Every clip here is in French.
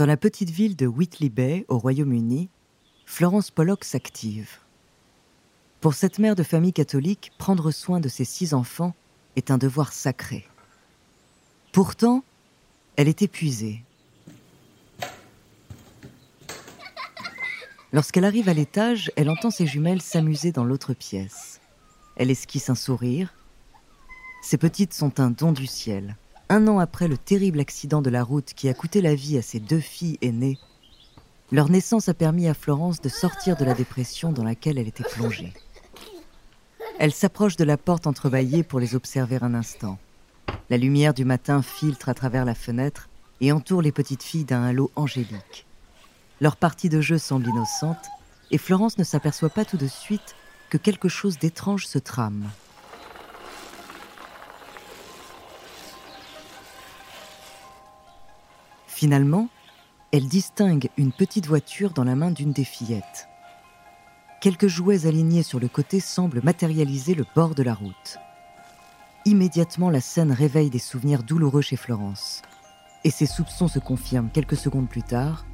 Dans la petite ville de Whitley Bay, au Royaume-Uni, Florence Pollock s'active. Pour cette mère de famille catholique, prendre soin de ses six enfants est un devoir sacré. Pourtant, elle est épuisée. Lorsqu'elle arrive à l'étage, elle entend ses jumelles s'amuser dans l'autre pièce. Elle esquisse un sourire. Ces petites sont un don du ciel. Un an après le terrible accident de la route qui a coûté la vie à ses deux filles aînées, leur naissance a permis à Florence de sortir de la dépression dans laquelle elle était plongée. Elle s'approche de la porte entrebâillée pour les observer un instant. La lumière du matin filtre à travers la fenêtre et entoure les petites filles d'un halo angélique. Leur partie de jeu semble innocente, et Florence ne s'aperçoit pas tout de suite que quelque chose d'étrange se trame. Finalement, elle distingue une petite voiture dans la main d'une des fillettes. Quelques jouets alignés sur le côté semblent matérialiser le bord de la route. Immédiatement, la scène réveille des souvenirs douloureux chez Florence. Et ses soupçons se confirment quelques secondes plus tard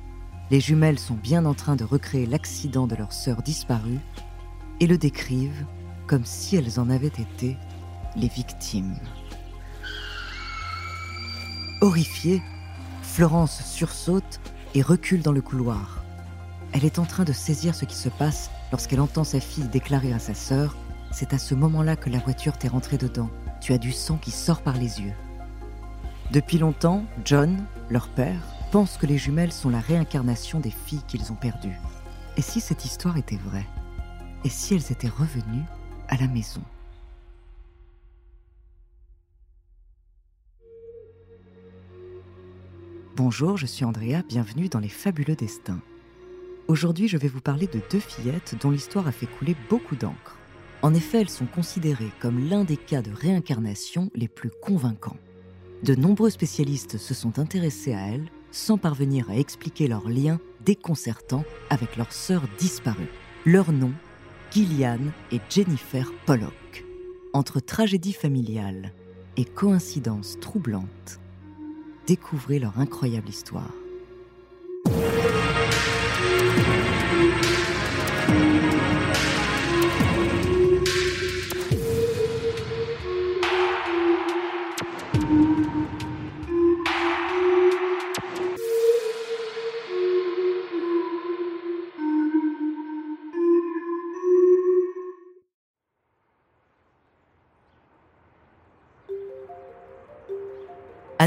les jumelles sont bien en train de recréer l'accident de leur sœur disparue et le décrivent comme si elles en avaient été les victimes. Horrifiée, Florence sursaute et recule dans le couloir. Elle est en train de saisir ce qui se passe lorsqu'elle entend sa fille déclarer à sa sœur C'est à ce moment-là que la voiture t'est rentrée dedans. Tu as du sang qui sort par les yeux. Depuis longtemps, John, leur père, pensent que les jumelles sont la réincarnation des filles qu'ils ont perdues. Et si cette histoire était vraie? Et si elles étaient revenues à la maison? Bonjour, je suis Andrea, bienvenue dans Les Fabuleux Destins. Aujourd'hui, je vais vous parler de deux fillettes dont l'histoire a fait couler beaucoup d'encre. En effet, elles sont considérées comme l'un des cas de réincarnation les plus convaincants. De nombreux spécialistes se sont intéressés à elles sans parvenir à expliquer leur lien déconcertant avec leur sœur disparue. Leur nom, Gillian et Jennifer Pollock. Entre tragédie familiale et coïncidence troublante, découvrez leur incroyable histoire.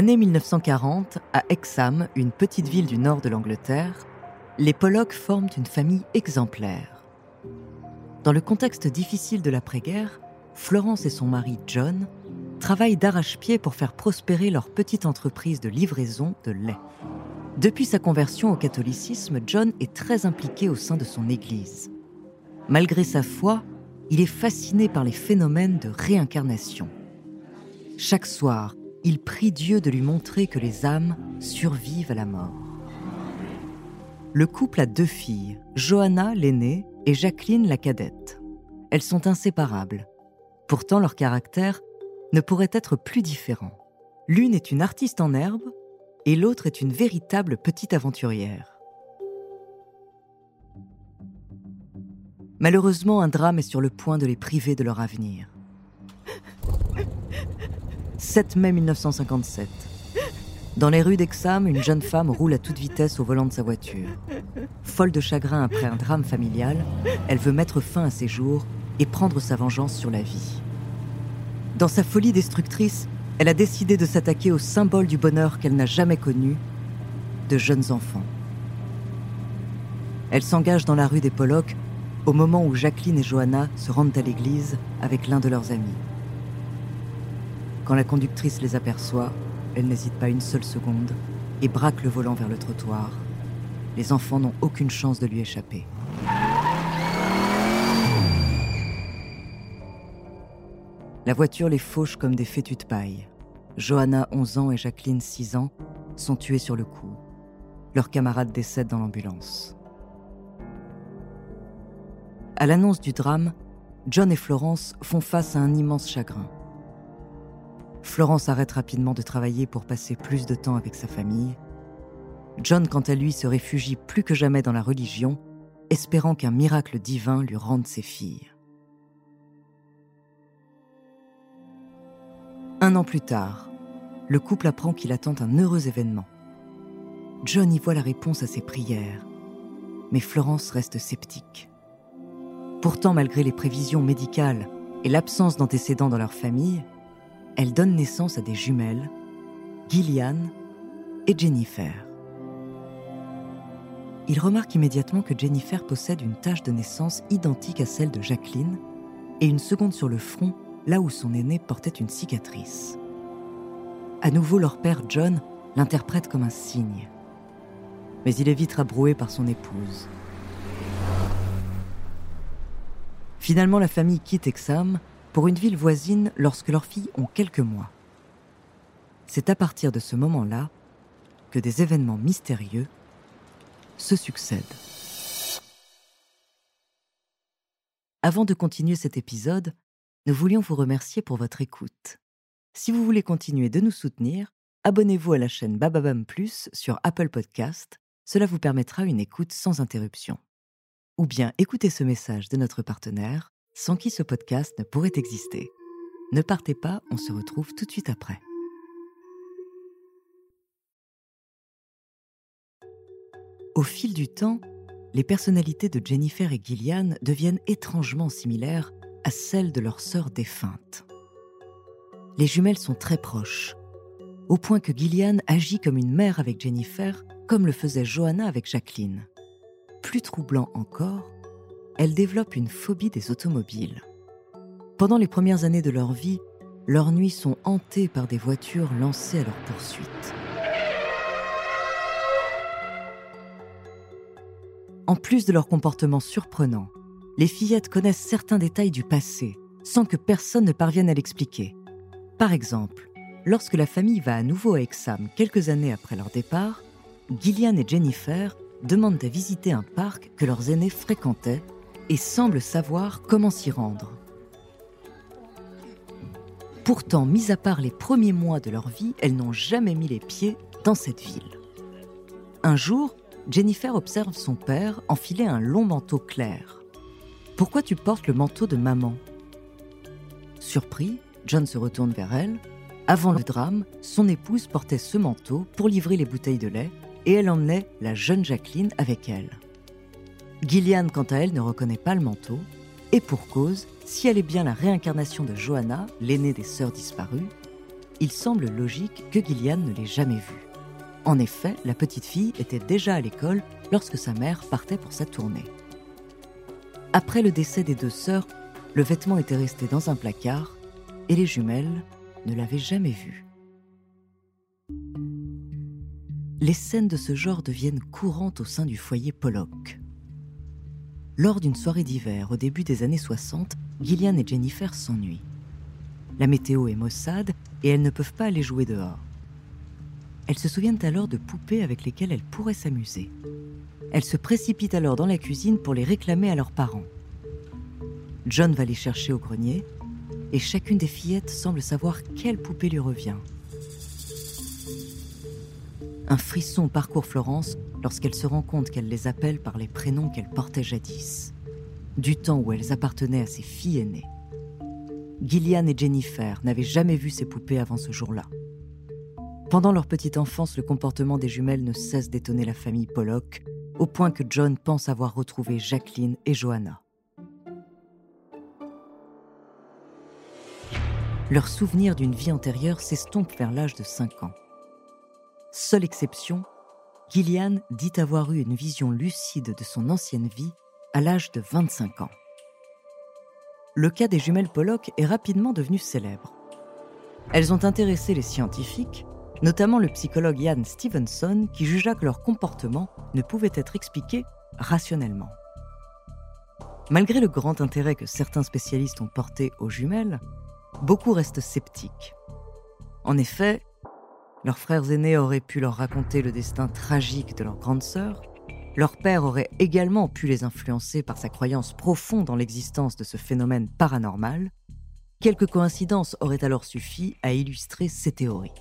Année 1940, à Hexham, une petite ville du nord de l'Angleterre, les Pollock forment une famille exemplaire. Dans le contexte difficile de l'après-guerre, Florence et son mari John travaillent d'arrache-pied pour faire prospérer leur petite entreprise de livraison de lait. Depuis sa conversion au catholicisme, John est très impliqué au sein de son Église. Malgré sa foi, il est fasciné par les phénomènes de réincarnation. Chaque soir, il prie Dieu de lui montrer que les âmes survivent à la mort. Le couple a deux filles, Johanna l'aînée et Jacqueline la cadette. Elles sont inséparables. Pourtant leur caractère ne pourrait être plus différent. L'une est une artiste en herbe et l'autre est une véritable petite aventurière. Malheureusement, un drame est sur le point de les priver de leur avenir. 7 mai 1957. Dans les rues d'Exham, une jeune femme roule à toute vitesse au volant de sa voiture. Folle de chagrin après un drame familial, elle veut mettre fin à ses jours et prendre sa vengeance sur la vie. Dans sa folie destructrice, elle a décidé de s'attaquer au symbole du bonheur qu'elle n'a jamais connu, de jeunes enfants. Elle s'engage dans la rue des Pollock au moment où Jacqueline et Johanna se rendent à l'église avec l'un de leurs amis. Quand la conductrice les aperçoit, elle n'hésite pas une seule seconde et braque le volant vers le trottoir. Les enfants n'ont aucune chance de lui échapper. La voiture les fauche comme des fétus de paille. Johanna, 11 ans, et Jacqueline, 6 ans, sont tués sur le coup. Leurs camarades décèdent dans l'ambulance. À l'annonce du drame, John et Florence font face à un immense chagrin. Florence arrête rapidement de travailler pour passer plus de temps avec sa famille. John, quant à lui, se réfugie plus que jamais dans la religion, espérant qu'un miracle divin lui rende ses filles. Un an plus tard, le couple apprend qu'il attend un heureux événement. John y voit la réponse à ses prières, mais Florence reste sceptique. Pourtant, malgré les prévisions médicales et l'absence d'antécédents dans leur famille, elle donne naissance à des jumelles, Gillian et Jennifer. Il remarque immédiatement que Jennifer possède une tache de naissance identique à celle de Jacqueline et une seconde sur le front, là où son aîné portait une cicatrice. À nouveau, leur père John l'interprète comme un signe. Mais il est vite rabroué par son épouse. Finalement, la famille quitte Exam pour une ville voisine lorsque leurs filles ont quelques mois. C'est à partir de ce moment-là que des événements mystérieux se succèdent. Avant de continuer cet épisode, nous voulions vous remercier pour votre écoute. Si vous voulez continuer de nous soutenir, abonnez-vous à la chaîne Bababam Plus sur Apple Podcast. Cela vous permettra une écoute sans interruption ou bien écoutez ce message de notre partenaire, sans qui ce podcast ne pourrait exister. Ne partez pas, on se retrouve tout de suite après. Au fil du temps, les personnalités de Jennifer et Gillian deviennent étrangement similaires à celles de leur sœur défunte. Les jumelles sont très proches, au point que Gillian agit comme une mère avec Jennifer, comme le faisait Johanna avec Jacqueline plus troublant encore, elles développent une phobie des automobiles. Pendant les premières années de leur vie, leurs nuits sont hantées par des voitures lancées à leur poursuite. En plus de leur comportement surprenant, les fillettes connaissent certains détails du passé, sans que personne ne parvienne à l'expliquer. Par exemple, lorsque la famille va à nouveau à Exam quelques années après leur départ, Gillian et Jennifer demandent à visiter un parc que leurs aînés fréquentaient et semblent savoir comment s'y rendre. Pourtant, mis à part les premiers mois de leur vie, elles n'ont jamais mis les pieds dans cette ville. Un jour, Jennifer observe son père enfiler un long manteau clair. Pourquoi tu portes le manteau de maman? Surpris, John se retourne vers elle. Avant le drame, son épouse portait ce manteau pour livrer les bouteilles de lait et elle emmenait la jeune Jacqueline avec elle. Gillian, quant à elle, ne reconnaît pas le manteau, et pour cause, si elle est bien la réincarnation de Johanna, l'aînée des sœurs disparues, il semble logique que Gillian ne l'ait jamais vue. En effet, la petite fille était déjà à l'école lorsque sa mère partait pour sa tournée. Après le décès des deux sœurs, le vêtement était resté dans un placard et les jumelles ne l'avaient jamais vu les scènes de ce genre deviennent courantes au sein du foyer Pollock. Lors d'une soirée d'hiver au début des années 60, Gillian et Jennifer s'ennuient. La météo est maussade et elles ne peuvent pas aller jouer dehors. Elles se souviennent alors de poupées avec lesquelles elles pourraient s'amuser. Elles se précipitent alors dans la cuisine pour les réclamer à leurs parents. John va les chercher au grenier et chacune des fillettes semble savoir quelle poupée lui revient. Un frisson parcourt Florence lorsqu'elle se rend compte qu'elle les appelle par les prénoms qu'elle portait jadis, du temps où elles appartenaient à ses filles aînées. Gillian et Jennifer n'avaient jamais vu ces poupées avant ce jour-là. Pendant leur petite enfance, le comportement des jumelles ne cesse d'étonner la famille Pollock, au point que John pense avoir retrouvé Jacqueline et Johanna. Leur souvenir d'une vie antérieure s'estompe vers l'âge de 5 ans. Seule exception, Gillian dit avoir eu une vision lucide de son ancienne vie à l'âge de 25 ans. Le cas des jumelles Pollock est rapidement devenu célèbre. Elles ont intéressé les scientifiques, notamment le psychologue Ian Stevenson, qui jugea que leur comportement ne pouvait être expliqué rationnellement. Malgré le grand intérêt que certains spécialistes ont porté aux jumelles, beaucoup restent sceptiques. En effet, leurs frères aînés auraient pu leur raconter le destin tragique de leur grande sœur. Leur père aurait également pu les influencer par sa croyance profonde dans l'existence de ce phénomène paranormal. Quelques coïncidences auraient alors suffi à illustrer ces théories.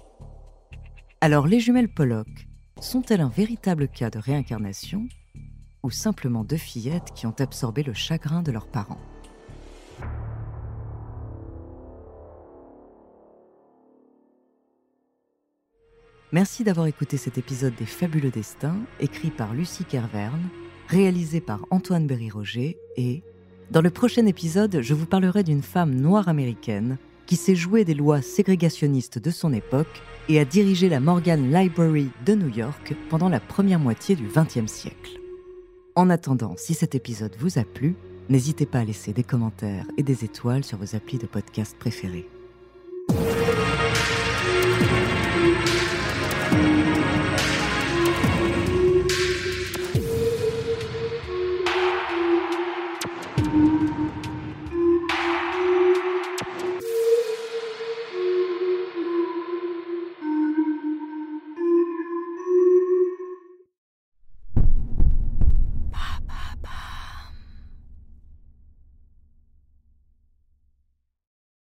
Alors les jumelles Pollock sont-elles un véritable cas de réincarnation ou simplement deux fillettes qui ont absorbé le chagrin de leurs parents? Merci d'avoir écouté cet épisode des Fabuleux Destins, écrit par Lucie Kerverne, réalisé par Antoine Berry-Roger et, dans le prochain épisode, je vous parlerai d'une femme noire américaine qui s'est jouée des lois ségrégationnistes de son époque et a dirigé la Morgan Library de New York pendant la première moitié du XXe siècle. En attendant, si cet épisode vous a plu, n'hésitez pas à laisser des commentaires et des étoiles sur vos applis de podcast préférés.